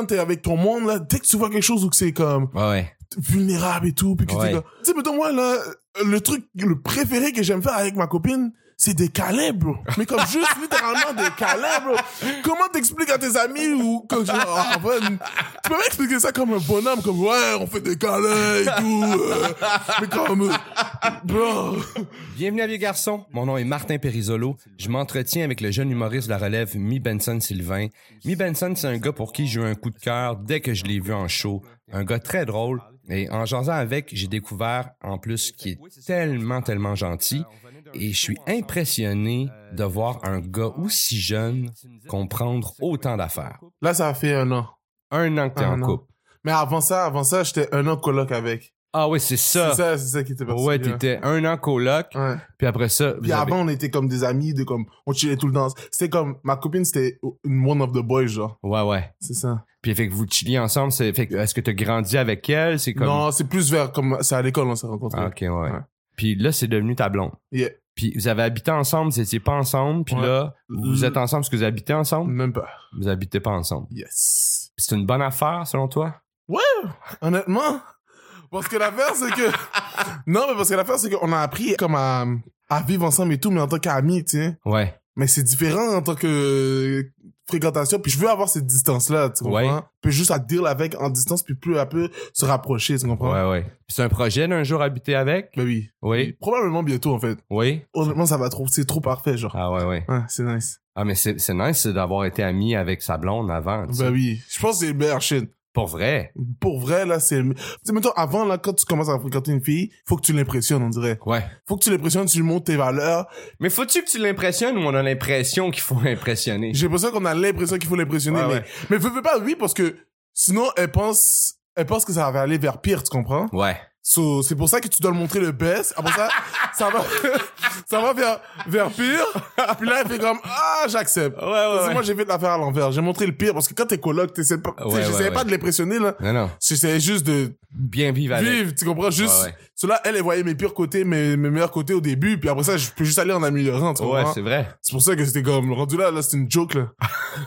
quand t'es avec ton monde, là, dès que tu vois quelque chose où que c'est comme Ouais, ouais. vulnérable et tout, puis que Ouais. Tu sais, mettons, moi, là, le truc, le préféré que j'aime faire avec ma copine, c'est des câlins, bro. Mais comme juste littéralement des câlins, bro. Comment t'expliques à tes amis ou que ah, tu peux même expliquer ça comme un bonhomme, comme ouais, on fait des câlins et tout. euh, mais comme, euh, bro. Bienvenue à Vieux Garçon. Mon nom est Martin Perisolo. Je m'entretiens avec le jeune humoriste de la relève, Mi Benson Sylvain. Mi Benson, c'est un gars pour qui j'ai eu un coup de cœur dès que je l'ai vu en show. Un gars très drôle. Et en jasant avec, j'ai découvert, en plus, qu'il est tellement, tellement gentil. Et je suis impressionné de voir un gars aussi jeune comprendre autant d'affaires. Là, ça fait un an. Un an que t'es en an. couple. Mais avant ça, avant ça, j'étais un an coloc avec. Ah oui, c'est ça. C'est ça, c'est ça qui était passé. Ouais, t'étais un an coloc, Ouais. puis après ça... Puis avez- avant, on était comme des amis, de comme, on chillait tout le temps. C'était comme, ma copine, c'était une one of the boys, genre. Ouais, ouais. C'est ça. Puis fait que vous chilliez ensemble, c'est fait que est-ce que t'as grandi avec elle, c'est comme Non, c'est plus vers, comme, c'est à l'école, on s'est rencontrés. Ah, OK, ouais. Ouais. Puis là c'est devenu ta blonde. Yeah. Puis vous avez habité ensemble, vous étiez pas ensemble, puis Ouais. là vous êtes ensemble parce que vous habitez ensemble, Même pas. vous habitez pas ensemble. Yes. C'est une bonne affaire selon toi? Honnêtement. Parce que l'affaire, c'est que, non, mais parce que l'affaire, c'est qu'on a appris comme à, à vivre ensemble et tout, mais en tant qu'amis, tu sais. Ouais. Mais c'est différent en tant que fréquentation. Puis je veux avoir cette distance-là, tu comprends? Ouais. Puis juste à deal avec en distance, puis peu à peu se rapprocher, tu comprends? Ouais, ouais. Puis c'est un projet d'un jour habiter avec? Ben oui. Oui. Probablement bientôt, en fait. Oui. Honnêtement, ça va trop, c'est trop parfait, genre. Ah ouais, ouais. Ouais, c'est nice. Ah mais c'est c'est nice d'avoir été ami avec sa blonde avant. tu sais. Ben oui. Je pense que c'est meilleur shit. Pour vrai. Pour vrai, là, c'est... Tu sais, mettons, avant, là, quand tu commences à fréquenter une fille, faut que tu l'impressionnes, on dirait. Ouais. Faut que tu l'impressionnes, tu lui montres tes valeurs. Mais faut-tu que tu l'impressionnes ou on a l'impression qu'il faut impressionner? J'ai l'impression qu'on a l'impression qu'il faut l'impressionner, Ouais, mais... ouais. Mais veux, veux pas, oui, parce que sinon, elle pense... Elle pense que ça va aller vers pire, tu comprends? Ouais. So, c'est pour ça que tu dois le montrer le best. Après ça, ça va, ça va vers, vers pire. Puis là, elle fait comme, ah, j'accepte. Ouais, Parce que Moi, j'ai fait l'affaire à l'envers. J'ai montré le pire parce que quand t'es coloc, t'essaies pas, Ouais, j'essayais ouais, pas ouais. de l'impressionner, là. Non non. J'essayais juste de Bien vivre avec. vivre, tu comprends? Juste, Ouais, ouais. cela, elle, elle voyait mes pires côtés, mes, mes meilleurs côtés au début. Puis après ça, je peux juste aller en améliorant, tu Ouais, comprends? c'est vrai. c'est pour ça que c'était comme, rendu là, là, c'est une joke, là.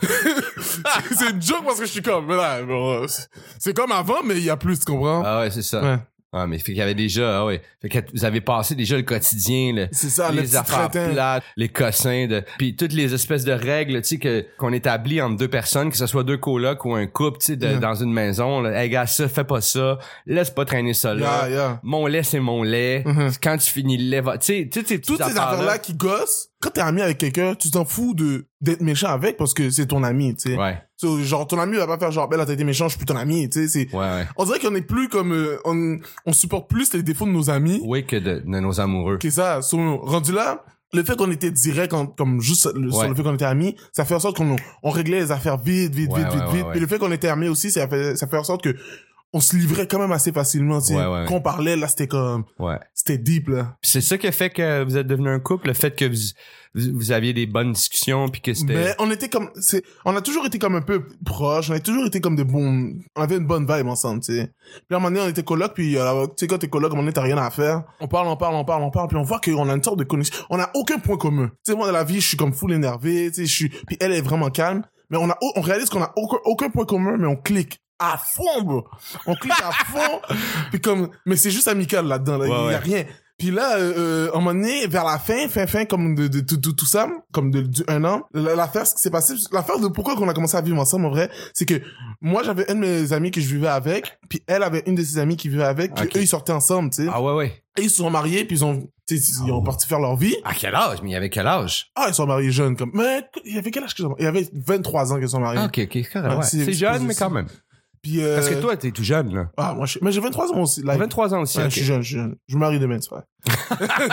C'est- une joke parce que je suis comme, là, bon, c'est- c'est comme avant, mais il y a plus, tu comprends? Ah ouais, c'est ça. Ah, mais fait qu'il y avait déjà, ah ouais. Fait que vous avez passé déjà le quotidien, le, C'est ça, le les affaires plates, les cossins, de, puis toutes les espèces de règles, tu sais, que, qu'on établit entre deux personnes, que ce soit deux colocs ou un couple, tu sais, de- Yeah. dans une maison, là. Hey, gars, ça, fais pas ça. Laisse pas traîner ça là. Yeah, yeah. Mon lait, c'est mon lait. Mhm. Quand tu finis le lait, va, tu sais, ces petites toutes ces affaires-là qui gossent, quand t'es ami avec quelqu'un, tu t'en fous de d'être méchant avec parce que c'est ton ami, tu sais. Ouais, So, genre, ton ami va pas faire genre, ben là, t'as été méchant, je suis plus ton ami, tu sais. c'est- ouais, ouais. On dirait qu'on est plus comme, euh, on, on supporte plus les défauts de nos amis Oui, que de, de nos amoureux. que ça. So, rendu là, le fait qu'on était direct, en- comme juste le- sur le fait qu'on était amis, ça fait en sorte qu'on on réglait les affaires vite, vite, Ouais, vite, vite, vite. Puis le fait qu'on était amis aussi, ça fait, ça fait en sorte que on se livrait quand même assez facilement, tu sais. Ouais, ouais. Quand on parlait, là, c'était comme, Ouais. c'était deep, là. Puis c'est ça qui a fait que vous êtes devenu un couple, le fait que vous, vous, vous aviez des bonnes discussions puis que c'était Mais on était comme, c'est, on a toujours été comme un peu proches, on a toujours été comme des bons, on avait une bonne vibe ensemble, tu sais. Puis à un moment donné, on était coloc, puis euh, tu sais, quand t'es coloc, à un moment donné, t'as rien à faire. On parle, on parle, on parle, on parle, puis on voit qu'on a une sorte de connexion. On a aucun point commun. Tu sais, moi, dans la vie, je suis comme full énervé, tu sais, je suis, puis elle est vraiment calme. Mais on a, on réalise qu'on a aucun, aucun point commun, mais on clique à fond, bro. On clique à fond. puis comme, mais c'est juste amical là-dedans, là. Il Ouais, y a ouais. rien. Puis là, euh, euh, à un moment donné, vers la fin, fin, fin, comme de, de, tout, tout, tout ça, comme de, un an, la- l'affaire, ce qui s'est passé, l'affaire de pourquoi qu'on a commencé à vivre ensemble, en vrai, c'est que moi, j'avais un de mes amis que je vivais avec, puis elle avait une de ses amies qui vivait avec, puis eux, ils sortaient ensemble, tu sais. Ah ouais ouais. Et ils se sont mariés, puis ils ont, tu sais, ils ont parti faire leur vie. À quel âge? Mais il y avait quel âge? Ah, ils sont mariés jeunes, comme, mais, il y avait quel âge qu'ils sont mariés? Il y avait 23 ans qu'ils sont mariés. Ah, ok, ok, c'est Ouais, ouais. jeune, mais quand même. Puis, euh, Parce que toi, t'es tout jeune, là. ah, moi, je, mais j'ai 23 ans aussi, là. 23 ans aussi, Ouais, ok. je suis jeune, je suis jeune. Je me marie demain, c'est vrai.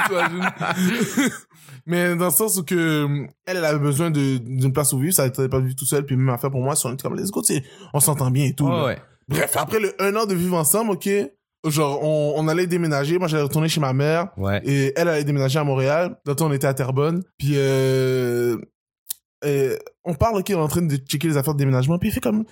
T'imagines? Mais dans le sens où que elle, elle avait besoin d'une place où vivre, ça n'était pas vivre tout seul, puis même affaire pour moi, on était comme les autres, tu sais, on s'entend bien et tout. Ouais. Bref, après le un an de vivre ensemble, ok, genre on, on allait déménager, moi j'allais retourner chez ma mère, Ouais. et elle allait déménager à Montréal. D'autant on était à Terrebonne, puis euh, euh, on parle, on est en train de checker les affaires de déménagement, puis il fait comme,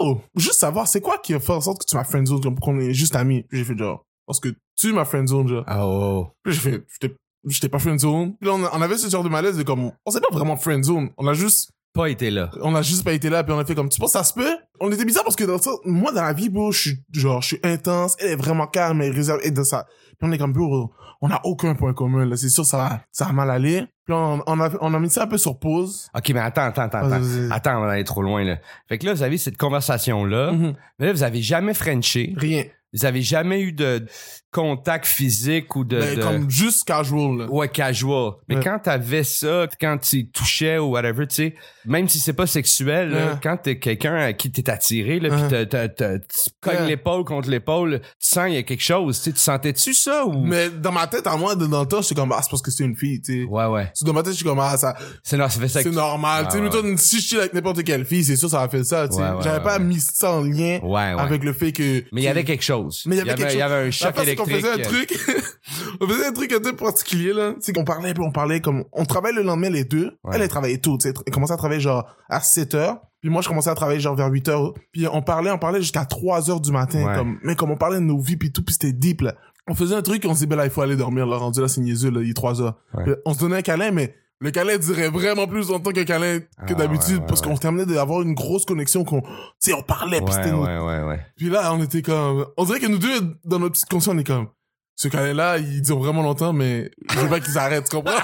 yo, juste savoir, c'est quoi qui a fait en sorte que tu m'as friendzone, comme qu'on est juste amis? Puis j'ai fait genre, parce que tu m'as friendzone, genre. Ah, oh. Puis j'ai fait, j'étais, j'étais pas friendzone. Puis là, on, on avait ce genre de malaise de comme, on s'est pas vraiment friendzone. On a juste, Pas été là. on a juste pas été là, puis on a fait comme, tu penses ça se peut? On était bizarre parce que dans ça, moi, dans la vie, bro, je suis, genre, je suis intense, elle est vraiment calme, elle est réservée, et de ça. Puis on est comme, bro, on a aucun point commun, là. C'est sûr, ça va, ça va mal aller. Puis on, on a, on a mis ça un peu sur pause. OK, mais attends, attends, attends, attends. Attends, on va aller trop loin, là. Fait que là, vous avez cette conversation-là. Mhm. Mais là, vous avez jamais Frenché. Rien. Vous avez jamais eu de contact physique ou de... Ben, de- comme juste casual, là. Ouais, casual. Mais Ouais. quand t'avais ça, quand tu touchais ou whatever, tu sais, même si c'est pas sexuel, là, quand t'es quelqu'un à qui t'es attiré, là, Ouais. pis t'as- t'as- t'as- tu cognes Ouais. l'épaule contre l'épaule, tu sens il y a quelque chose, tu sais, tu sentais-tu ça ou... Mais dans ma tête, à moi, dans le temps, j'étais comme, ah, c'est parce que c'est une fille, tu sais. Ouais, ouais. Dans ma tête, je suis comme, ah, ça, C'est fait ça. c'est que- normal. Ah, tu sais, mais ouais. toi, si je chill avec n'importe quelle fille, c'est sûr, ça va faire ça, tu sais. J'avais ouais, pas ouais. mis ça en lien Ouais, ouais. avec le fait que. Mais il y avait quelque chose. Mais il y avait quelque chose. Il y avait un choc c'est qu'on faisait un truc, on faisait un truc un peu particulier, là. C'est qu'on parlait, puis on parlait comme, on travaillait le lendemain les deux. Ouais. Elle, elle travaillait tôt, tu sais. Elle commençait à travailler genre à 7 heures. Puis moi, je commençais à travailler genre vers 8 heures. Puis on parlait, on parlait jusqu'à 3 heures du matin, Ouais. comme, mais comme on parlait de nos vies puis tout, puis c'était deep, là. On faisait un truc, on se dit, ben là, il faut aller dormir, là. Rendu là, c'est niaiseux, là, il est 3 heures. Ouais. Puis on se donnait un câlin, mais le câlin durait vraiment plus longtemps qu'un câlin que Ah, d'habitude, parce qu'on terminait d'avoir une grosse connexion qu'on, tu sais, on parlait, puis c'était nos ouais, ouais, ouais. puis là, on était comme... On dirait que nous deux, dans notre petite conscience, on est comme... Ce câlin-là, il dure vraiment longtemps, mais je veux pas qu'ils arrêtent, tu comprends?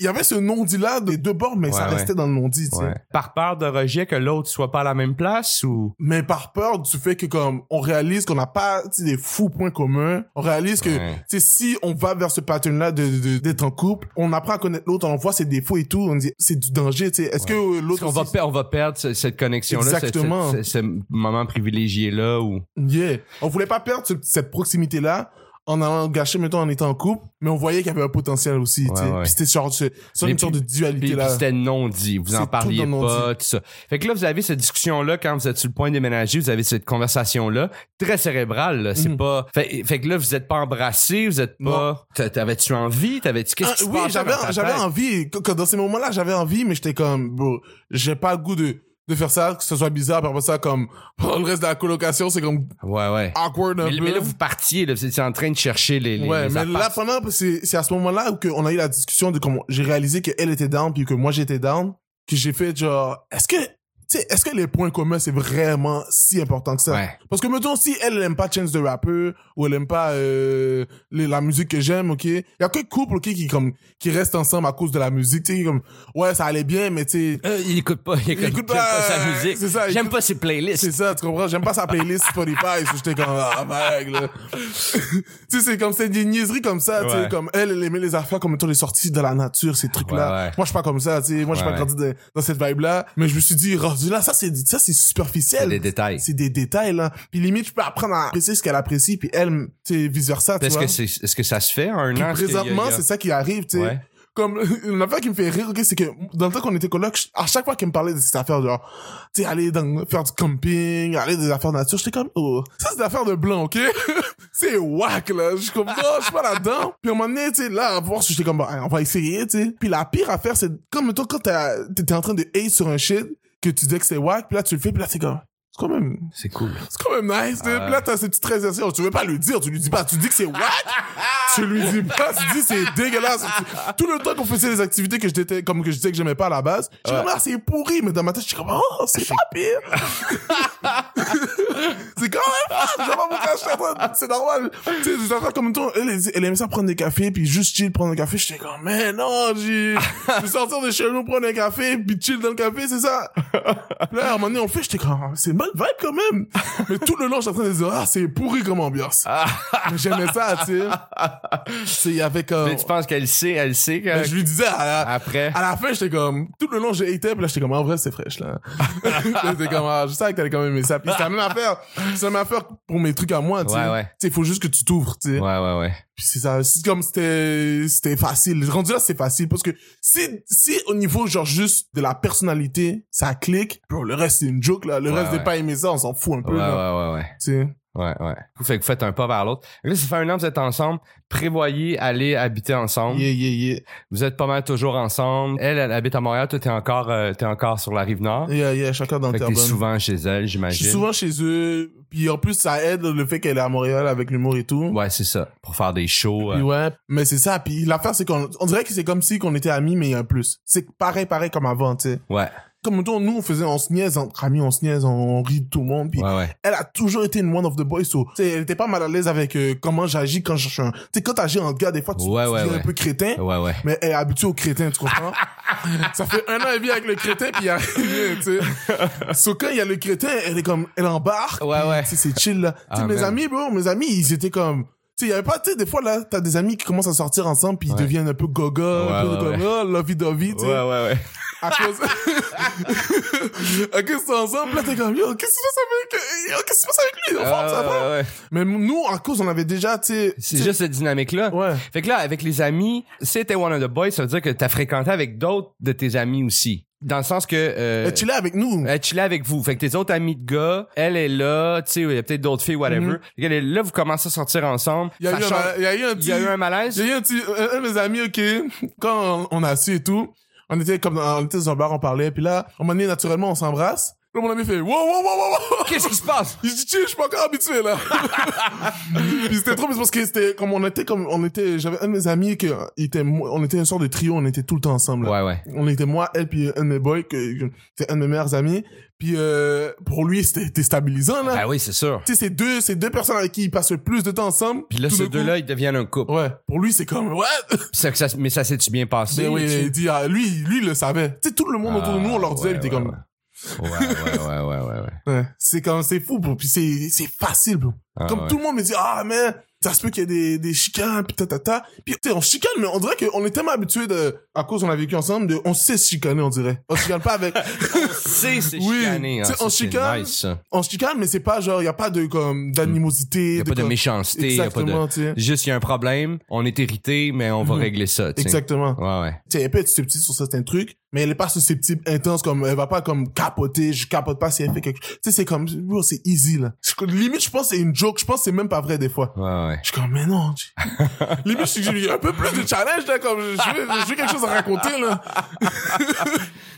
il y avait ce non-dit-là des deux bords, mais ça Ouais, restait dans le non-dit, tu sais. Ouais. Par peur de rejet que l'autre soit pas à la même place ou... Mais par peur du fait que, comme, on réalise qu'on n'a pas, tu sais, des fous points communs. On réalise que, Ouais. tu sais, si on va vers ce pattern-là de, de- d'être en couple, on apprend à connaître l'autre, on voit ses défauts et tout, on dit, c'est du danger, tu sais. Est-ce que l'autre qu'on va, aussi- on va perdre ce- cette connexion-là, ce- Exactement. ce, ce- ce moment privilégié-là où... Yeah. On voulait pas perdre ce- cette proximité-là en allant gâcher, mettons, en étant en couple, mais on voyait qu'il y avait un potentiel aussi, Ouais, tu sais. ouais. Puis c'était genre, c'est une sorte de dualité, puis là. c'était non dit, vous en parliez pas, tout ça. Fait que là, vous avez cette discussion-là quand vous êtes sur le point de déménager, vous avez cette conversation-là, très cérébrale, là. C'est Mhm. pas. Fait, fait que là, vous êtes pas embrassés, vous êtes pas. T'a- T'avais-tu envie? T'avais-tu qu'est-ce Ah, qui se oui, j'avais, envie. Dans ces moments-là, j'avais envie, mais j'étais comme, bro, j'ai pas le goût de, de faire ça, que ce soit bizarre, après ça, comme, pendant le reste de la colocation, c'est comme Ouais, ouais. awkward un Mais, peu. mais là, vous partiez, là, vous étiez en train de chercher les. les ouais, les mais là, pendant, c'est, c'est à ce moment-là où que on a eu la discussion de comment j'ai réalisé qu'elle était down puis que moi j'étais down, que j'ai fait genre, est-ce que, est-ce que les points communs c'est vraiment si important que ça? Ouais. Parce que mettons, si elle, elle aime pas Chance the Rapper, ou elle aime pas euh, les- la musique que j'aime, ok? Il y a que couple, ok, qui, comme, qui restent ensemble à cause de la musique, tu sais, comme, ouais, ça allait bien, mais tu sais, Euh, il écoute pas, il écoute, pas, pas sa musique. c'est ça, J'aime pas ses playlists. c'est ça, tu comprends? J'aime pas sa playlist Spotify, j'étais comme, ah, mec, là. tu sais, c'est comme, c'est des niaiseries comme ça, tu sais, comme, elle, elle aimait les affaires comme étant les sorties de la nature, ces trucs-là. Ouais. Moi, je suis pas comme ça, tu sais, moi, je suis pas grandi dans cette vibe-là, mais je me suis dit, rendu là, ça, c'est, ça, c'est superficiel. C'est des détails. C'est des détails, là. Puis limite, je peux apprendre à apprécier ce qu'elle apprécie, puis elle, tu sais, vice versa, tu Est-ce que c'est, est-ce que ça se fait un Puis an? Présentement, a- c'est ça qui arrive, tu sais. Ouais. Comme, une affaire qui me fait rire, ok, c'est que dans le temps qu'on était coloc, à chaque fois qu'elle me parlait de cette affaire, genre, tu sais, aller dans, faire du camping, aller des affaires de nature, j'étais comme, oh, ça c'est des affaires de blanc, ok? c'est whack, là. Je suis comme, non, je suis pas là-dedans. Puis à un moment donné, tu sais, là, à voir si j'étais comme, bah, on va essayer, tu sais. Puis la pire affaire, c'est, comme, toi, quand t'étais en train de hate sur un shit, que tu disais que c'est whack, puis là, tu le fais, puis là, c'est comme, c'est quand même, C'est cool. c'est quand même nice. Ouais. Puis là, t'as ces petites réalisations. Tu veux pas lui dire, tu lui dis pas. Tu dis que c'est whack. tu lui dis pas, tu dis c'est dégueulasse. Tout le temps qu'on faisait les activités que j'étais, comme que je disais que j'aimais pas à la base, je Ouais. comme, ah, c'est pourri. Mais dans ma tête, je suis comme, oh, c'est pas pire. c'est quand même pas. Je sais train de- C'est normal. Tu sais, des affaires comme toi, elle, elle aimait ça prendre des cafés, puis juste chill, prendre un café. J'étais comme, mais non, j'ai, je sortir de chez nous, prendre un café, puis chill dans le café, c'est ça? Là, à un moment donné, on fait, j'étais comme, Ah, c'est une bonne vibe quand même. Mais tout le long, j'étais en train de dire, ah, c'est pourri comme ambiance. Mais j'aimais ça, tu sais. Sais, y avait comme... Mais tu penses qu'elle sait, elle sait que... Mais je lui disais, à la, Après? à la fin, j'étais comme, tout le long, j'ai été, puis là, j'étais comme, en vrai, c'est fraîche, là. j'étais comme, ah, je savais que t'allais quand même ça. Puis c'est la même affaire. C'est la même affaire pour mes trucs à moi, tu sais. Ouais, ouais. Tu sais, il faut juste que tu t'ouvres, tu sais. Ouais, ouais, ouais. Puis c'est ça, c'est comme c'était c'était facile. Rendu là, c'est facile parce que si si au niveau genre juste de la personnalité, ça clique, bro, le reste c'est une joke là, le Ouais, reste de pas aimer ça, on s'en fout un peu Ouais, là. ouais, ouais, ouais. Tu sais. Ouais, ouais. Vous fait que vous faites un pas vers l'autre. Là, ça fait un an que vous êtes ensemble. Prévoyez aller habiter ensemble. Yeah yeah yeah. Vous êtes pas mal toujours ensemble. Elle, elle habite à Montréal. Toi, t'es encore, euh, t'es encore sur la rive nord. Yeah yeah, chacun dans le t'es souvent chez elle, Je j'imagine. suis souvent chez eux, puis en plus ça aide le fait qu'elle est à Montréal avec l'humour et tout. Ouais, c'est ça. Pour faire des shows. Puis euh, ouais, mais c'est ça. Puis l'affaire c'est qu'on on dirait que c'est comme si qu'on était amis mais il y a un plus. C'est pareil pareil comme avant, tu sais. ouais. Comme mettons, nous, on faisait, on se niaise entre amis, on se niaise, on, rit de tout le monde. Puis Ouais, ouais. elle a toujours été une one of the boys. So, tu sais, elle était pas mal à l'aise avec euh, comment j'agis quand je suis un... Tu sais, quand t'agis en gars, des fois, tu, Ouais, tu deviens un peu crétin. Ouais, ouais. Mais elle est habituée au crétin, tu comprends? ça fait un an elle vit avec le crétin, puis il y a rien, tu sais. So, quand il y a le crétin, elle est comme, elle embarque. Ouais, puis, ouais. Tu sais, c'est chill, là. Tu sais, Ah, mes amis, bro, mes amis, ils étaient comme, tu sais, y avait pas, tu sais, des fois, là, t'as des amis qui commencent à sortir ensemble, puis ils Ouais. deviennent un peu gaga, Ouais, un peu ouais, comme, oh, lovey-dovey, tu sais. Ouais, ouais, ouais. À cause, à cause ensemble, là, t'es comme, yo, qu'est-ce qui se passe avec, qu'est-ce qui se passe avec lui? Enfin, ça va? Ah, ouais. Mais nous, à cause, on avait déjà, tu sais, C'est juste cette dynamique-là. Ouais. Fait que là, avec les amis, si t'es one of the boys, ça veut dire que t'as fréquenté avec d'autres de tes amis aussi. Dans le sens que... Euh, Elle chillait avec nous. elle chillait avec vous. Fait que tes autres amis de gars, elle est là, tu sais, il y a peut-être d'autres filles, whatever. Fait que Là, vous commencez à sortir ensemble. Il y a Ça eu un, change- il y a eu un Il y a petit- eu un malaise? J'ai eu un petit, un, de mes amis, ok, quand on a su et tout, on était comme dans, on était dans un bar, on parlait, puis là, à un moment naturellement, on s'embrasse. Là, mon ami fait, wow, wow, wow, wow, wow. Qu'est-ce qui se passe? Je suis pas encore habitué, là. puis c'était trop, mais c'est parce que c'était, comme on était, comme, on était, j'avais un de mes amis que, il était, on était une sorte de trio, on était tout le temps ensemble, là. Ouais, ouais. On était moi, elle, puis un de mes boys, que, c'était un de mes meilleurs amis. Puis, euh, pour lui, c'était déstabilisant, là. Ben oui, c'est sûr. Tu sais, c'est deux, c'est deux personnes avec qui il passe le plus de temps ensemble. Puis là, ces deux-là, ils deviennent un couple. Ouais. Pour lui, c'est comme, ouais. Ça- ça- mais ça s'est-tu bien passé? Mais oui, tu sais? il dit, ah, lui, lui, il le savait. Tu sais, tout le monde autour de nous, on leur disait, Ah, il était ouais, comme, Ouais, ouais, ouais, ouais, ouais, ouais. ouais. C'est comme, c'est fou, bro. Puis c'est, c'est facile, bro. Ah, comme ouais. tout le monde me dit, ah, mais, ça se peut qu'il y ait des, des chicanes. Puis, tu sais, on chicane, mais on dirait qu'on est tellement habitués de, à cause on a vécu ensemble, de, on sait se chicaner, on dirait. On se chicane pas avec, C'est, c'est Oui. chicané. Tu sais, hein, on c'est chicane, nice, on se chicane, mais c'est pas genre, y a pas de, comme, d'animosité. Y a pas de comme- méchanceté, y a pas de... Exactement, tu sais. Juste, y a un problème, on est irrité, mais on va Mhm. régler ça, tu sais. Exactement. Ouais, ouais. Tu sais, elle peut être susceptible sur certains trucs, mais elle est pas susceptible intense comme, elle va pas comme capoter, je capote pas si elle fait quelque chose. Tu sais, c'est comme, c'est easy, là. Limite, je pense c'est une joke, je pense c'est même pas vrai des fois. Ouais, ouais. Je suis comme, mais non. tu- limite, je suis un peu plus de challenge, là, comme, je veux, je veux quelque chose à raconter, là.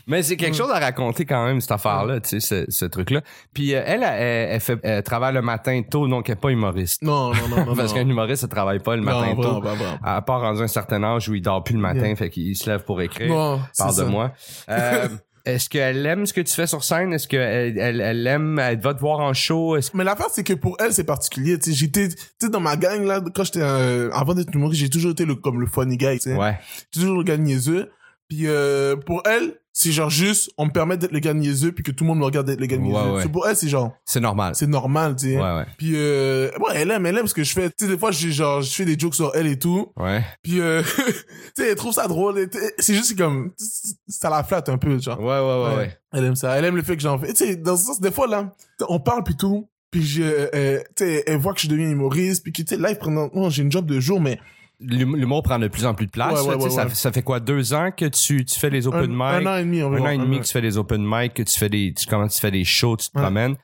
Mais c'est quelque chose à raconter quand même, cette affaire-là, tu sais, ce, ce truc-là. Puis euh, elle, elle, elle fait elle travaille le matin tôt, donc elle est pas humoriste. Non, non, non, non. Parce qu'un humoriste, elle travaille pas le matin tôt. À part rendu un certain âge où il dort plus le matin, Yeah. fait qu'il se lève pour écrire. Non, Parle de ça. moi. Euh, Est-ce qu'elle aime ce que tu fais sur scène? Est-ce qu'elle elle, elle aime, elle va te voir en show? Mais l'affaire, c'est que pour elle, c'est particulier. J'étais, tu sais, dans ma gang, là, quand j'étais, euh, avant d'être humoriste, j'ai toujours été le, comme le funny guy, tu sais. Ouais. J'ai toujours le gars niaiseux. Puis, euh, pour elle, c'est genre juste, on me permet d'être le gars niaiseux, puis que tout le monde me regarde d'être le gars Ouais, niaiseux. ouais. C'est pour elle, c'est genre, C'est normal. c'est normal, tu sais. Ouais, ouais. Puis, euh, ouais, elle aime, elle aime, parce que je fais, tu sais, des fois, j'ai genre, je fais des jokes sur elle et tout. Ouais. Puis, euh, tu sais, elle trouve ça drôle. C'est juste comme, ça la flatte un peu, genre. Ouais, ouais, ouais, ouais. Elle aime ça. Elle aime le fait que j'en fais. Tu sais, dans ce sens, des fois, là, on parle puis tout. Puis, je, euh, tu sais, elle voit que je deviens humoriste. Puis, que, tu sais, là, présentement, j'ai une job de jour, mais L'humour prend de plus en plus de place. Ouais, ouais, tu sais, ouais, ça, ça fait quoi, deux ans que tu, tu fais les un, open mic? un an et demi, un environ. an et demi que tu fais des open mic, que tu fais des, tu, comment tu fais des shows, tu te promènes.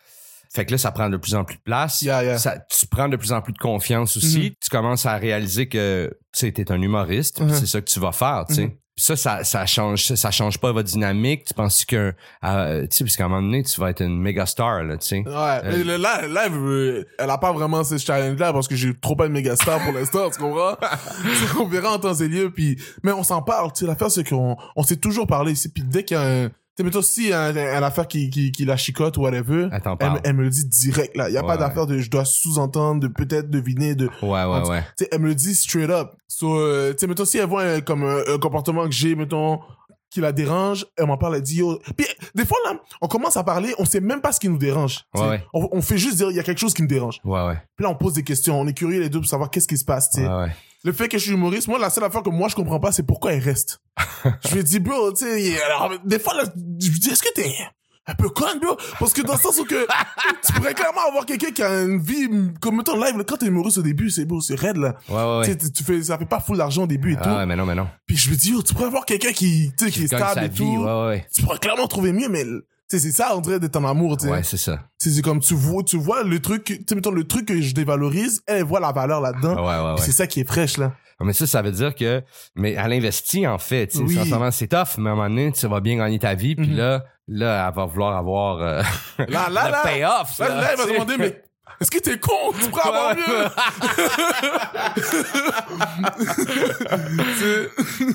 Fait que là, ça prend de plus en plus de place. Yeah, yeah. Ça, tu prends de plus en plus de confiance aussi. Mhm. Tu commences à réaliser que, tu t'es un humoriste, Mhm. c'est ça que tu vas faire, tu sais. Ça, ça, ça change, ça, ça change pas votre dynamique. Tu penses que, euh, tu sais, parce qu'à un moment donné, tu vas être une méga star, là, tu sais. Ouais, mais le- là, là, elle, elle a pas vraiment ce challenge-là parce que j'ai trop pas de méga star pour l'instant, tu comprends? on verra en temps et lieu, puis, mais on s'en parle, tu sais, l'affaire, c'est qu'on, on s'est toujours parlé ici, puis dès qu'il y a un, sais, mettons, si un, un affaire qui, qui, qui la chicote ou whatever, Elle elle, elle me le dit direct, là. Il y a Ouais, pas d'affaire de je dois sous-entendre, de peut-être deviner, de, Ouais, ouais, ouais. tu sais, elle me le dit straight up. So, euh, tu sais, mettons, si elle voit un, comme un, un comportement que j'ai, mettons, qui la dérange, elle m'en parle, elle dit, yo. Puis, des fois, là, on commence à parler, on sait même pas ce qui nous dérange. Ouais, ouais. On, on fait juste dire, il y a quelque chose qui me dérange. Ouais, ouais. Puis là, on pose des questions, on est curieux les deux pour savoir qu'est-ce qui se passe. Ouais, ouais. Le fait que je suis humoriste, moi, la seule affaire que moi, je comprends pas, c'est pourquoi elle reste. je lui dis, bro, tu sais, alors, des fois, là, je lui dis, est-ce que t'es un peu conne, bro? Parce que dans le sens où que, tu pourrais clairement avoir quelqu'un qui a une vie, comme mettons, live, quand t'es humoriste au début, c'est beau, c'est raide, là. Ouais, ouais, ouais. Tu sais, tu- fais, ça fait pas full d'argent au début et tout. Ah ouais, mais non, mais non. Puis je me dis, yo, tu pourrais avoir quelqu'un qui, tu sais, qui est Gagne stable et vie, tout. ouais, ouais. Tu pourrais clairement trouver mieux, mais, c'est ça, on dirait d'être en amour, tu sais. Ouais, c'est ça. C'est comme, tu vois, tu vois le truc, tu sais, mettons, le truc que je dévalorise, elle voit la valeur là-dedans. Ouais, ouais, Puis ouais. C'est ça qui est fraîche, là. Mais ça, ça veut dire que, mais elle investit, en fait. Tu Oui. c'est tough, mais à un moment donné, tu vas bien gagner ta vie, puis Mhm. là, là, elle va vouloir avoir, euh, Là, là, le là. payoff. Là, là, elle va demander, mais Est-ce que t'es con? Tu pourrais avoir mieux!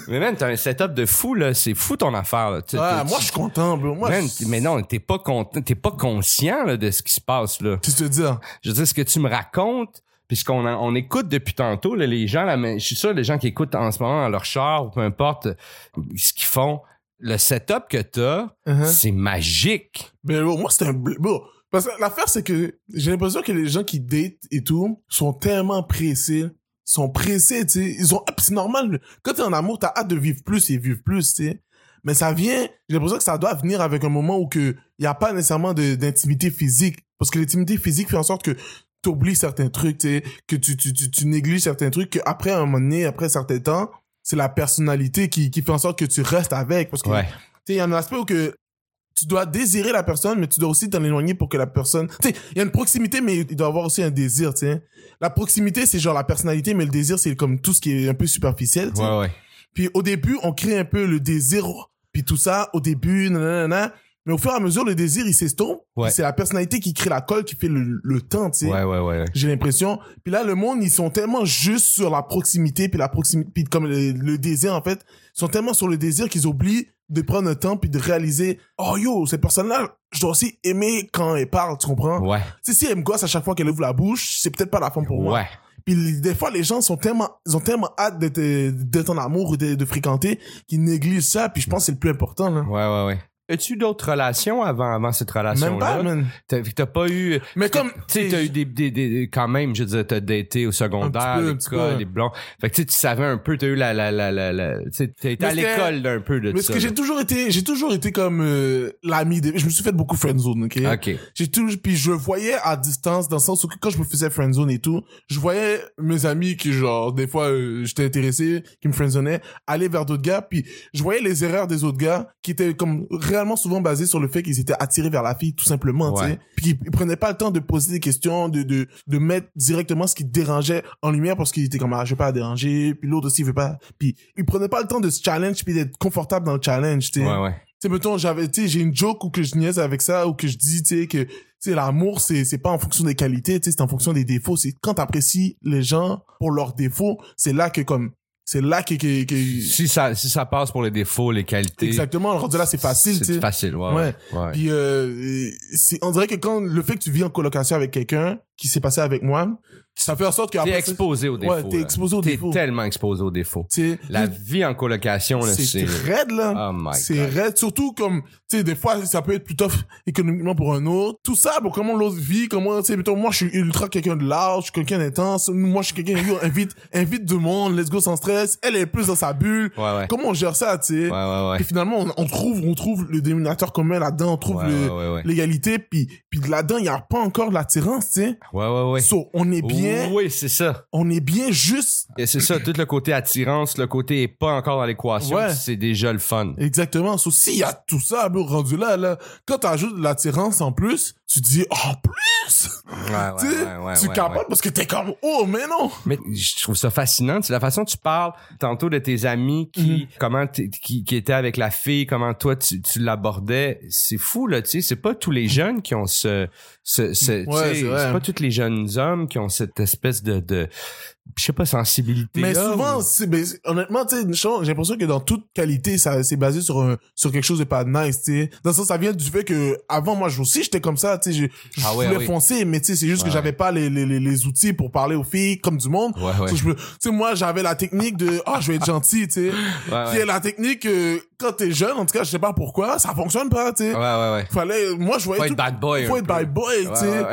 Mais man, t'as un setup de fou, là. C'est fou ton affaire, là. Tu- tu- moi, je suis content, bro. Moi, Man, je- mais non, t'es pas content, t'es pas conscient là, de ce qui se passe là. Tu veux dire? Je veux dire, ce que tu me racontes, puisqu'on en- on écoute depuis tantôt, là, les gens, là, mais je suis sûr, les gens qui écoutent en ce moment dans leur char ou peu importe euh, ce qu'ils font, le setup que t'as, Uh-huh. c'est magique. Mais bro, moi, c'est un... bl- Bro, parce que l'affaire, c'est que j'ai l'impression que les gens qui datent et tout sont tellement pressés, sont pressés, tu sais. Ils ont... c'est normal. Quand t'es en amour, t'as hâte de vivre plus et vivre plus, tu sais. Mais ça vient... J'ai l'impression que ça doit venir avec un moment où que il y a pas nécessairement d'intimité physique. Parce que l'intimité physique fait en sorte que t'oublies certains trucs, tu sais, que tu, tu, tu, tu négliges certains trucs, qu'après un moment donné, après un certain temps, c'est la personnalité qui, qui fait en sorte que tu restes avec. Parce que Ouais. tu sais, il y a un aspect où que tu dois désirer la personne, mais tu dois aussi t'en éloigner pour que la personne... Tu sais, il y a une proximité, mais il doit y avoir aussi un désir, tu sais. La proximité, c'est genre la personnalité, mais le désir, c'est comme tout ce qui est un peu superficiel, tu sais. Ouais, ouais. Puis au début, on crée un peu le désir, puis tout ça, au début, nanana, mais au fur et à mesure, le désir, il s'estompe. Ouais. C'est la personnalité qui crée la colle, qui fait le, le temps, tu sais Ouais, ouais, ouais. j'ai l'impression. Puis là, le monde, ils sont tellement juste sur la proximité, puis la proximité, puis comme le, le désir, en fait, ils sont tellement sur le désir qu'ils oublient de prendre le temps, puis de réaliser, oh yo, cette personne-là, je dois aussi aimer quand elle parle, tu comprends? Ouais. Tu sais, si elle me gosse à chaque fois qu'elle ouvre la bouche, c'est peut-être pas la femme pour moi. Ouais. Puis des fois, les gens sont tellement, ils ont tellement hâte d'être, d'être en amour ou de, de fréquenter qu'ils négligent ça, puis je pense que c'est le plus important, là. Ouais, ouais, ouais. As-tu d'autres relations avant, avant cette relation-là? Même pas. T'as, pas eu. Mais comme, Tu t'as eu des, des, des- quand même, je veux dire, t'as daté au secondaire, peu, l'école, peu. les blonds. Fait que tu savais un peu, t'as eu la, la, la, la, la- t'as été Mais à l'école d'un peu de mais ça. ce que j'ai toujours été, j'ai toujours été comme euh, l'ami des, je me suis fait beaucoup friendzone, ok? Ok. J'ai toujours, puis je voyais à distance, dans le sens où quand je me faisais friendzone et tout, je voyais mes amis qui, genre, des fois, euh, j'étais intéressé, qui me friendzonaient, aller vers d'autres gars, puis je voyais les erreurs des autres gars, qui étaient comme réellement souvent basées sur le fait qu'ils étaient attirés vers la fille, tout simplement, tu Ouais. sais. Puis ils, prenaient pas le temps de poser des questions, de, de, de mettre directement ce qui dérangeait en lumière parce qu'ils étaient comme, ah, je vais pas déranger, puis l'autre aussi, il veut pas, puis ils prenaient pas le temps de se challenge, puis d'être confortable dans le challenge, tu sais Ouais, ouais. tu sais mettons j'avais tu sais j'ai une joke ou que je niaise avec ça ou que je dis tu sais que tu sais l'amour c'est c'est pas en fonction des qualités tu sais c'est en fonction des défauts c'est quand t'apprécies les gens pour leurs défauts c'est là que comme c'est là que, que, que- Si ça, si ça passe pour les défauts, les qualités. exactement rendu là c'est facile C'est facile, ouais. Ouais. Ouais. puis euh, c'est on dirait que quand le fait que tu vis en colocation avec quelqu'un qui s'est passé avec moi ça fait en sorte que T'es exposé aux défauts. ouais t'es exposé aux T'es défauts. tellement exposé aux défauts. tu sais La vie en colocation, là, c'est raide là. Oh my c'est raide surtout comme tu sais des fois ça peut être tough économiquement pour un autre. Tout ça bon comment l'autre vit comment tu sais moi je suis ultra quelqu'un de large je suis quelqu'un d'intense. Moi je suis quelqu'un yo invite invite du monde let's go sans stress. Elle est plus dans sa bulle. Ouais, ouais. comment on gère ça tu sais Ouais, ouais, ouais. et finalement on, on trouve on trouve le dénominateur commun là-dedans on trouve l'égalité. Puis puis là-dedans il y a pas encore de l'attirance tu sais Ouais, ouais, ouais. so on est bien Oui, c'est ça. on est bien juste Et c'est ça, tout le côté attirance, le côté est pas encore dans l'équation, Ouais. c'est déjà le fun. Exactement. So, s'il y a tout ça, bro, rendu là, là, quand t'ajoutes de l'attirance en plus, tu dis, oh, plus! Tu tu capotes parce que t'es comme, oh, mais non! Mais je trouve ça fascinant, c'est la façon dont tu parles tantôt de tes amis qui Mhm. comment qui, qui étaient avec la fille, comment toi tu, tu l'abordais, c'est fou là, tu sais, c'est pas tous les jeunes qui ont ce ce, ce- Ouais, c'est pas tous les jeunes hommes qui ont cette espèce de de je sais pas sensibilité Mais là, souvent, ou- c'est, c'est- honnêtement, tu sais, j'ai l'impression que dans toute qualité, ça, c'est basé sur un, sur quelque chose de pas nice, tu sais. Dans le sens, ça vient du fait que, avant, moi, aussi, j'étais comme ça, tu sais, je, je Ah ouais, voulais ah oui. foncer, mais tu sais, c'est juste Ouais, que j'avais pas les, les, les, les outils pour parler aux filles comme du monde. Ouais, Tu sais, moi, j'avais la technique de, ah, je vais être gentil, tu sais. Ouais, Puis ouais. la technique, euh, quand t'es jeune, en tout cas, je sais pas pourquoi, ça fonctionne pas, tu sais. Ouais, ouais, ouais. Fallait, moi, je voyais Faut être bad boy. faut être bad boy, tu sais.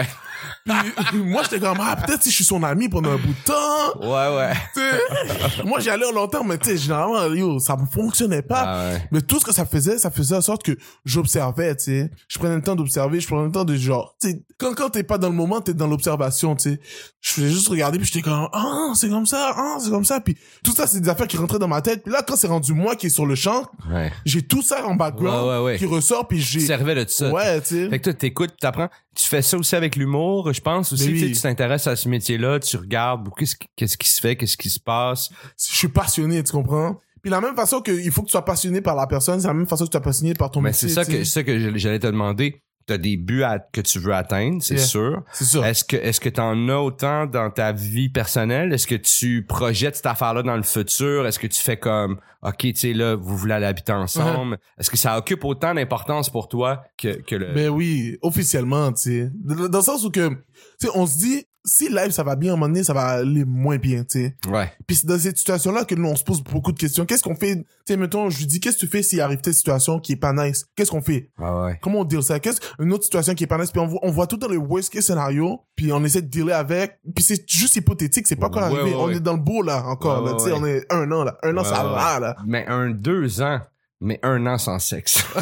Puis, moi, j'étais comme, ah, peut-être si je suis son ami pendant un bout de temps. Ouais, ouais. Tu sais, moi, j'y allais longtemps, mais tu sais, généralement, yo, ça me fonctionnait pas. Ah ouais. Mais tout ce que ça faisait, ça faisait en sorte que j'observais, tu sais. Je prenais le temps d'observer, je prenais le temps de genre, tu sais, quand, quand t'es pas dans le moment, t'es dans l'observation, tu sais. Je faisais juste regarder, puis j'étais comme, ah, c'est comme ça, ah, c'est comme ça. Puis tout ça, c'est des affaires qui rentraient dans ma tête. Puis là, quand c'est rendu moi qui est sur le champ, Ouais. j'ai tout ça en background Ouais, ouais, ouais. qui ressort, puis j'ai... Servais de ça. Ouais, tu sais. Fait que toi, t'écoutes, t'apprends. Tu fais ça aussi avec l'humour, je pense aussi. Mais oui. Tu t'intéresses à ce métier-là, tu regardes qu'est-ce qui- qu'est-ce qui se fait, qu'est-ce qui se passe. je suis passionné, tu comprends? Puis la même façon qu'il faut que tu sois passionné par la personne, c'est la même façon que tu sois passionné par ton Mais métier. c'est ça tu sais. que, c'est ça que j'allais te demander. T'as des buts à- que tu veux atteindre, c'est Yeah. sûr. C'est sûr. Est-ce que est-ce que t'en as autant dans ta vie personnelle? Est-ce que tu projettes cette affaire-là dans le futur? Est-ce que tu fais comme OK, tu sais, là, vous voulez aller habiter ensemble? Est-ce que ça occupe autant d'importance pour toi que, que le. Ben oui, officiellement, tu sais. Dans le sens où que, tu sais, on se dit, si live ça va bien, à un moment donné, ça va aller moins bien, tu sais. Ouais. Puis c'est dans cette situation-là que nous, on se pose beaucoup de questions. Qu'est-ce qu'on fait? Tu sais, mettons, je lui dis, qu'est-ce que tu fais s'il arrive telle situation qui est pas nice? Qu'est-ce qu'on fait? Ouais, ouais. Comment on dit ça? Qu'est-ce une autre situation qui est pas nice? Puis on voit, on voit tout dans le worst case scénario, puis on essaie de dealer avec. Puis c'est juste hypothétique, c'est pas encore Ouais, arrivé. ouais, on est dans le beau là encore, là, tu sais, on est un an là, un an ça va là. Mais un deux ans, mais un an sans sexe.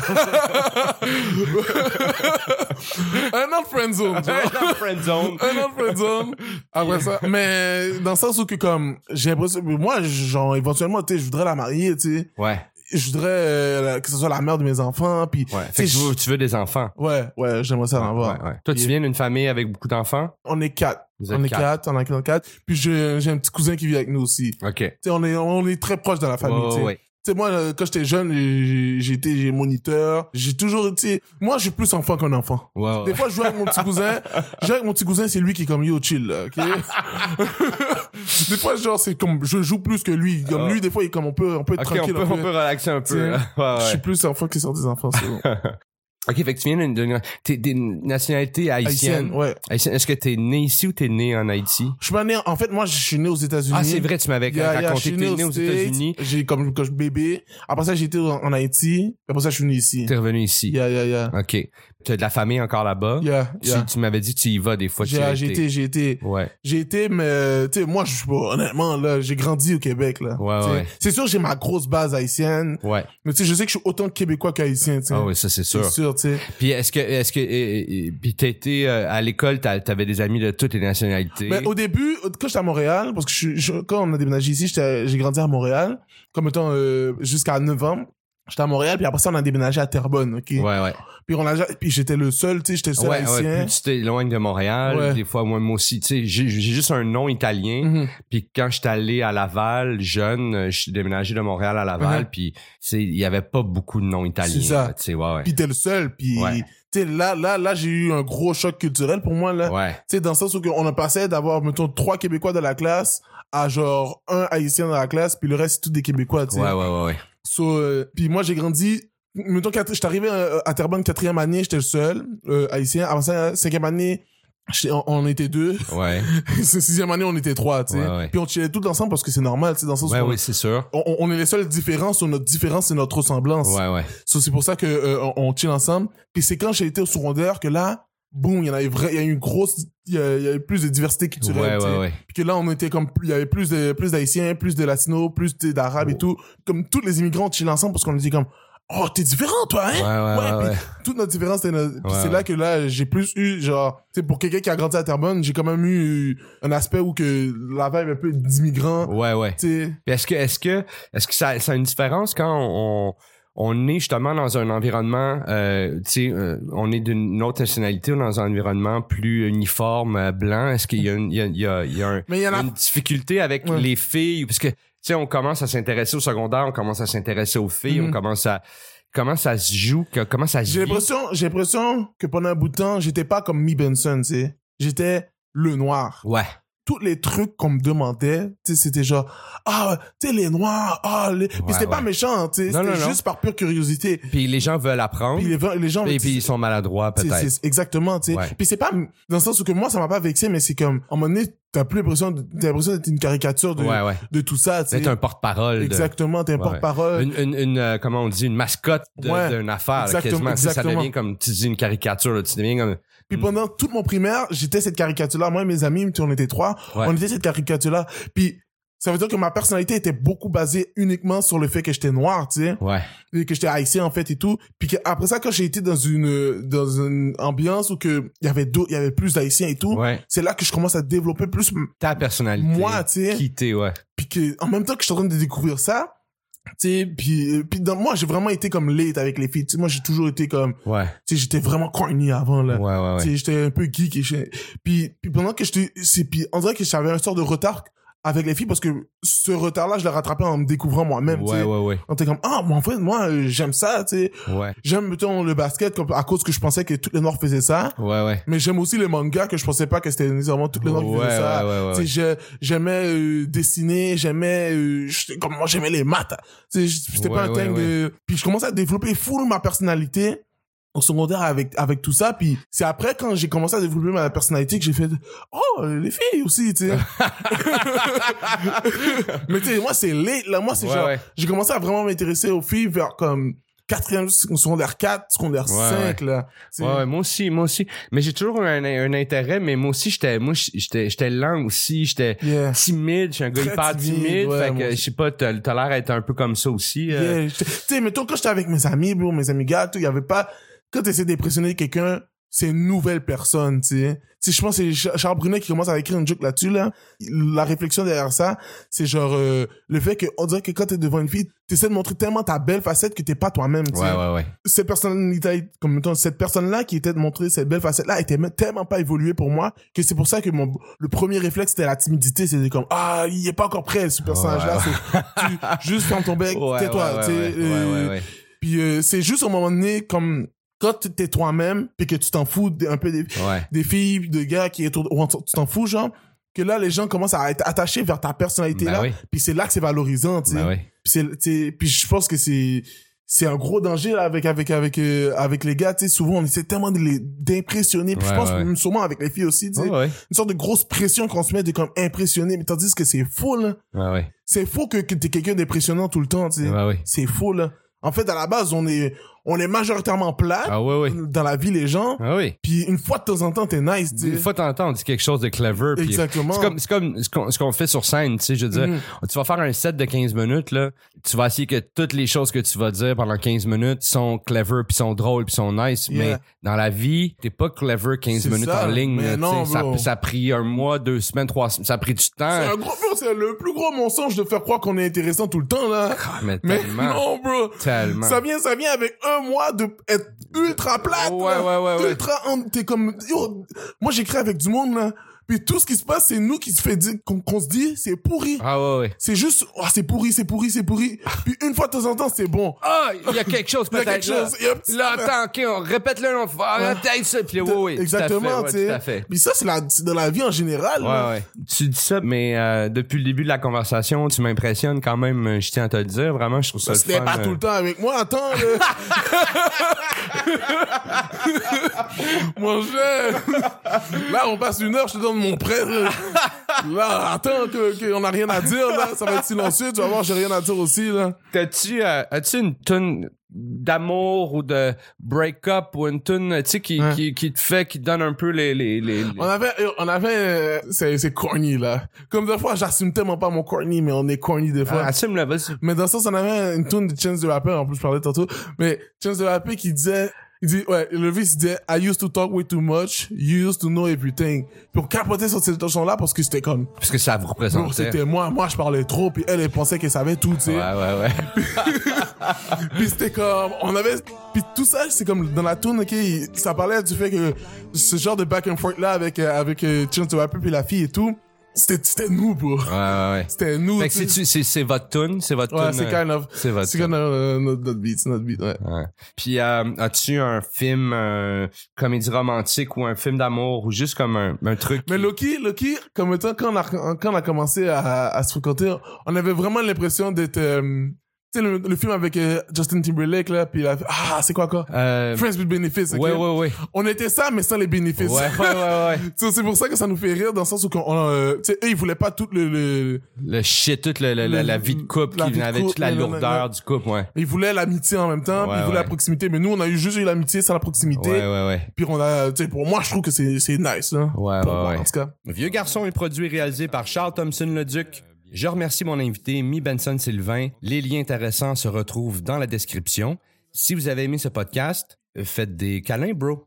un an de friendzone, tu vois. friend zone. un an de friendzone. Après ça. Mais dans le sens où que comme, j'ai l'impression, moi, genre, éventuellement, tu sais, je voudrais la marier, tu sais. Ouais. Je voudrais euh, que ce soit la mère de mes enfants, puis. Ouais. tu Fait que sais, tu veux, tu veux des enfants. Ouais, ouais, j'aimerais ça en avoir. Ouais, ouais. Toi, tu viens d'une famille avec beaucoup d'enfants? On est quatre. Vous êtes On est quatre. quatre, on est quatre. Puis j'ai j'ai un petit cousin qui vit avec nous aussi. Tu OK. sais, on est, on est très proches de la famille, sais. ouais. Tu sais, moi, euh, quand j'étais jeune, j'ai j'ai moniteur. J'ai toujours été... Moi, je suis plus enfant qu'un enfant. Ouais, ouais. Des fois, je joue avec mon petit cousin. Je avec mon petit cousin, c'est lui qui est comme yo chill, ok? des fois, genre, c'est comme, je joue plus que lui. Comme Ah. lui, des fois, il est comme, on peut, on peut être Ok, on tranquille. peut, un on peu. peut relaxer un peu. Là. Ouais, Je ouais. suis plus enfant que sur des enfants, c'est bon. Ok, fait que tu viens d'une, haïtiennes. Haïtienne, ouais. Haïtienne. Est-ce que t'es né ici ou t'es né en Haïti? Je suis pas né, en fait, moi, je suis né aux États-Unis. Ah, c'est vrai, tu m'avais Yeah, raconté que né t'es né aux. États-Unis. J'ai comme quand je bébé. Après ça, été en, en Haïti. Après ça, je suis venu ici. T'es revenu ici. Yeah, yeah, yeah. Ok. T'as de la famille encore là-bas? Yeah, Tu, yeah. tu m'avais dit que tu y vas des fois. J'ai j'ai été, j'ai été, Ouais. j'ai été, mais tu sais, moi, je suis pas, honnêtement, là, j'ai grandi au Québec, là. Ouais, ouais. C'est sûr, j'ai ma grosse base haïtienne, Ouais. mais tu sais, je sais que je suis autant québécois qu'haïtien, tu sais. Ah oui, ça c'est C'est sûr. sûr, tu sais. Puis est-ce que est-ce que euh, euh, puis t'as été euh, à l'école, t'as- t'avais des amis de toutes les nationalités? Ben, au début, quand j'étais à Montréal, parce que je, je- quand on a déménagé ici, j'ai grandi à Montréal, comme étant euh, jusqu'à 9 ans. J'étais à Montréal, puis après ça, on a déménagé à Terrebonne, ok? Ouais, ouais. Puis, on a, puis j'étais le seul, tu sais, j'étais seul Ouais, haïtien. ouais, plus tu t'éloignes de Montréal, Ouais. des fois moi, moi aussi, tu sais, j'ai juste un nom italien. Mhm. Puis quand j'étais allé à Laval, jeune, euh, je suis déménagé de Montréal à Laval, Mhm. puis tu sais, il y avait pas beaucoup de noms italiens. C'est ça. Tu sais, ouais, ouais. Puis t'es le seul, puis... Tu sais, là, là, là, j'ai eu un gros choc culturel pour moi, là. Ouais. Tu sais, dans le sens où on a passé d'avoir, mettons, trois Québécois dans la classe à genre un Haïtien dans la classe, puis le reste, c'est tous des Québécois, tu sais. Ouais, ouais, ouais, ouais. So, euh, puis moi, j'ai grandi... Mettons, quand j'étais arrivé euh, à Terrebonne, quatrième année, j'étais le seul euh, Haïtien. Avant ça, cinquième année, on, on était deux. Ouais. Sixième année, on était trois, tu sais. Ouais, ouais. Puis on chillait tout ensemble parce que c'est normal, tu sais, dans le sens Ouais, où oui, c'est sûr. on, on- est les seules différences, sur notre différence, c'est notre ressemblance. Ouais, ouais. So, c'est pour ça que euh, on, on chill ensemble. Puis c'est quand j'ai été au secondaire que là, boum, il y en avait vrai, il y a eu une grosse, il y, avait plus de diversité culturelle. Ouais, ouais, ouais. Puis que là, on était comme, il y avait plus de, plus d'haïtiens, plus de latinos, plus d'arabes Oh. et tout. Comme tous les immigrants, on chill ensemble parce qu'on était comme, oh, t'es différent, toi, hein? ouais, ouais, puis ouais. toute notre différence, c'était notre- c'est là que là, j'ai plus eu, genre, tu sais, pour quelqu'un qui a grandi à Terrebonne, j'ai quand même eu un aspect où que la vibe un peu d'immigrants, Ouais, ouais. tu sais. Est-ce que est-ce que est-ce que ça, ça a une différence quand on, on est justement dans un environnement euh, tu sais euh, on est d'une autre nationalité ou dans un environnement plus uniforme euh, blanc est-ce qu'il y a une il y a, il y a, il y a un- Mais il y en a, une difficulté avec Ouais. les filles? Parce que tu sais on commence à s'intéresser au secondaire on commence à s'intéresser aux filles Mhm. on commence à comment ça se joue que- comment ça se J'ai l'impression, j'ai l'impression que pendant un bout de temps, j'étais pas comme Mi Benson, tu sais. J'étais le noir. ouais Tous les trucs qu'on me demandait, c'était genre, ah, tu sais, les noirs, ah, les... Puis Ouais, c'était pas ouais. méchant, tu sais. C'était non. juste par pure curiosité. puis les gens veulent apprendre Puis les, les gens... et puis ils sont maladroits peut-être Exactement, tu sais. Ouais. Puis c'est pas, dans le sens où que moi, ça m'a pas vexé, mais c'est comme, à un moment donné, t'as plus l'impression, t'as l'impression d'être une caricature de, ouais ouais de tout ça, tu sais. c'est un porte-parole Exactement, t'es un Ouais, porte-parole. une, une, une, euh, comment on dit, une mascotte d'une affaire. Exactement, quasiment. Tu sais, Ça exactement. devient comme, tu dis une caricature, là, tu deviens comme... Puis Mm. pendant toute mon primaire, j'étais cette caricature-là. Moi et mes amis, on était trois, Ouais. on était cette caricature-là. Puis ça veut dire que ma personnalité était beaucoup basée uniquement sur le fait que j'étais noir, tu sais, Ouais. et que j'étais haïtien en fait et tout. Puis que, après ça, quand j'ai été dans une dans une ambiance où que il y avait d'autres, il y avait plus d'haïtiens et tout, Ouais. c'est là que je commence à développer plus Ta personnalité. moi, tu sais. Qui t'es, ouais. Puis que en même temps que je suis en train de découvrir ça, tu sais, puis puis dans moi j'ai vraiment été comme late avec les filles. Tu sais, moi j'ai toujours été comme, Ouais. tu sais, j'étais vraiment corny avant là. Ouais, ouais, Tu ouais. sais, j'étais un peu geek et puis, puis pendant que j'étais c'est puis on dirait que j'avais un sort de retard avec les filles parce que ce retard-là, je l'ai rattrapé en me découvrant moi-même, tu Ouais, sais. ouais, ouais. On était comme, ah, mais en fait, moi, j'aime ça, tu sais. Ouais, J'aime, mettons, le basket comme, à cause que je pensais que tous les Noirs faisaient ça. ouais, ouais. Mais j'aime aussi les mangas que je pensais pas que c'était nécessairement toutes les Noirs qui Ouais, faisaient ça. ouais, ouais, ouais, je- j'aimais euh, dessiner, j'aimais, euh, comme moi, j'aimais les maths. Tu sais, j'étais pas Ouais, un ouais, thing de... Puis je commençais à développer full ma personnalité au secondaire avec avec tout ça puis c'est après quand j'ai commencé à développer ma personnalité que j'ai fait oh les filles aussi tu sais mais tu sais moi c'est late là moi c'est Ouais, genre ouais. j'ai commencé à vraiment m'intéresser aux filles vers comme quatrième secondaire 4 secondaire Ouais, 5 là. Ouais, ouais, moi aussi, moi aussi. Mais j'ai toujours un, un intérêt, mais moi aussi, j'étais, moi, j'étais, j'étais lent aussi, j'étais Yeah. timide, je suis un gars Très hyper timide, timide, ouais, fait que, je sais pas, t'as, l'air d'être un peu comme ça aussi. euh. Yeah, Tu sais, mettons, quand j'étais avec mes amis, bro, mes amis gars, tout, il y avait pas, quand t'essaies d'impressionner quelqu'un, c'est une nouvelle personne, tu sais. Tu je pense que c'est Ch- Charles Brunet qui commence à écrire une joke là-dessus, là. La réflexion derrière ça, c'est genre, euh, le fait que, on dirait que quand t'es devant une fille, t'essaies de montrer tellement ta belle facette que t'es pas toi-même, tu sais. Ouais, ouais, ouais. Cette personnalité, comme mettons, cette personne-là qui était de montrer cette belle facette-là était me- tellement pas évoluée pour moi que c'est pour ça que mon, le premier réflexe c'était la timidité, c'était comme, ah, il est pas encore prêt, ce personnage-là, Ouais, tu, juste ferme ton bec, tais-toi, tu sais. puis euh, c'est juste au moment donné, comme quand t'es toi-même, puis que tu t'en fous un peu des, Ouais. des filles, de gars qui est autour, ou tu t'en fous, genre, que là, les gens commencent à être attachés vers ta personnalité Ben là. oui. Puis c'est là que c'est valorisant, tu sais. Ben oui. Puis je pense que c'est c'est un gros danger là, avec avec avec euh, avec les gars, tu sais, souvent on essaie tellement de les d'impressionner, puis je pense ouais. sûrement avec les filles aussi, tu sais, ouais. une sorte de grosse pression qu'on se met de comme impressionner, mais tandis que c'est faux là. Ouais, ouais. C'est faux que, que t'es quelqu'un d'impressionnant tout le temps, tu sais. Ouais, ouais. C'est faux là. En fait, à la base, on est on est majoritairement plat Ah, ouais, ouais. dans la vie les gens. Ah, oui. Puis une fois de temps en temps, t'es nice, tu sais. Une fois de temps en temps, on dit quelque chose de clever. Exactement. C'est comme, c'est comme ce qu'on, ce qu'on fait sur scène, tu sais, je veux dire. Mhm. Tu vas faire un set de 15 minutes, là. Tu vas essayer que toutes les choses que tu vas dire pendant 15 minutes sont clever, puis sont drôles, puis sont nice. Yeah. Mais dans la vie, t'es pas clever 15 C'est minutes ça. en ligne. Là, non, ça, ça a pris un mois, deux semaines, trois semaines. Ça a pris du C'est temps. un gros c'est le plus gros mensonge de faire croire qu'on est intéressant tout le temps là. Ah, mais Mais tellement. non, bro. Tellement. Ça vient, ça vient avec un mois de être ultra plate. Ouais, là. ouais, ouais, ouais. Ultra, t'es comme, yo, moi j'écris avec du monde là. Puis tout ce qui se passe, c'est nous qui se fait dire, qu'on se dit, c'est pourri. Ah ouais, ouais. C'est juste, oh, c'est pourri, c'est pourri, c'est pourri. Puis une fois de temps en temps, c'est bon. Ah, il y a quelque chose Il y a peut-être quelque là. chose, il y a un petit- Là, attends, ok, on répète le nom. Ah, peut-être ça. Puis là, oui, oui. Exactement, tu fait, ouais, sais. tout à fait. Puis ça, c'est dans la vie en général. là. Ouais, ouais. Tu dis ça, mais euh, depuis le début de la conversation, tu m'impressionnes quand même, euh, je tiens à te le dire. Vraiment, je trouve ça C'était pas euh. tout le temps avec moi, attends, là. mon cher. Là, on passe une heure, je te donne mon prêt, là. Attends, que, que on a rien à dire, là. Ça va être silencieux, tu vas voir, j'ai rien à dire aussi, là. T'as-tu, euh, as-tu une tune d'amour ou de break-up ou une tune, tu sais, qui, Ouais. qui, qui te fait, qui te donne un peu les, les, les, les- On avait, on avait, euh, c'est, c'est corny, là. Comme des fois, j'assume tellement pas mon corny, mais on est corny des fois. Ah, assume-le, vas-y. Mais dans le sens, on avait une tune de Chance the Rapper, en plus, je parlais tantôt. Mais Chance the Rapper qui disait, il dit, ouais, le vice il disait, I used to talk way too much, you used to know everything. Puis on capotait sur cette chanson-là parce que c'était comme, Parce que ça vous bro, représente. c'était moi, moi je parlais trop, puis elle, elle pensait qu'elle savait tout, tu sais. Ouais, ouais, ouais. Puis c'était comme, on avait, puis tout ça, c'est comme dans la tune, ok, ça parlait du fait que ce genre de back and forth là avec, euh, avec euh, Chance the Rapper puis la fille et tout, c'était, c'était nous, bro. Ouais, ouais, ouais. C'était nous. Fait que c'est, c'est votre tune, c'est votre Ouais, tune. c'est euh, kind of, c'est votre c'est kind of euh, notre, beat, c'est notre beat, ouais. Ouais. Puis euh, as-tu un film euh, comédie romantique ou un film d'amour ou juste comme un, un truc Mais qui- Loki, Loki, comme étant, quand on a, quand on a commencé à, à se fréquenter, on avait vraiment l'impression d'être, euh, sais, le, le film avec euh, Justin Timberlake, là, puis il a fait, ah, c'est quoi, quoi? euh, Friends with Benefits, ok? ouais ouais ouais On était ça, mais sans les bénéfices. ouais ouais ouais ouais Tu sais, c'est pour ça que ça nous fait rire, dans le sens où, euh, tu sais, eux, ils voulaient pas tout le, le, le shit toute le, le- la, la vie de couple qui couple, toute la lourdeur du couple ouais ils voulaient l'amitié en même temps, Ouais, puis ils voulaient ouais. la proximité, mais nous, on a eu juste eu l'amitié sans la proximité. ouais ouais ouais Puis on a, tu sais, pour moi, je trouve que c'est, c'est nice, là. Ouais, ouais, moi, ouais. En tout cas. Vieux garçon est produit et réalisé par Charles Thompson Leduc. Je remercie mon invité, Mi Benson Sylvain. Les liens intéressants se retrouvent dans la description. Si vous avez aimé ce podcast, faites des câlins, bro.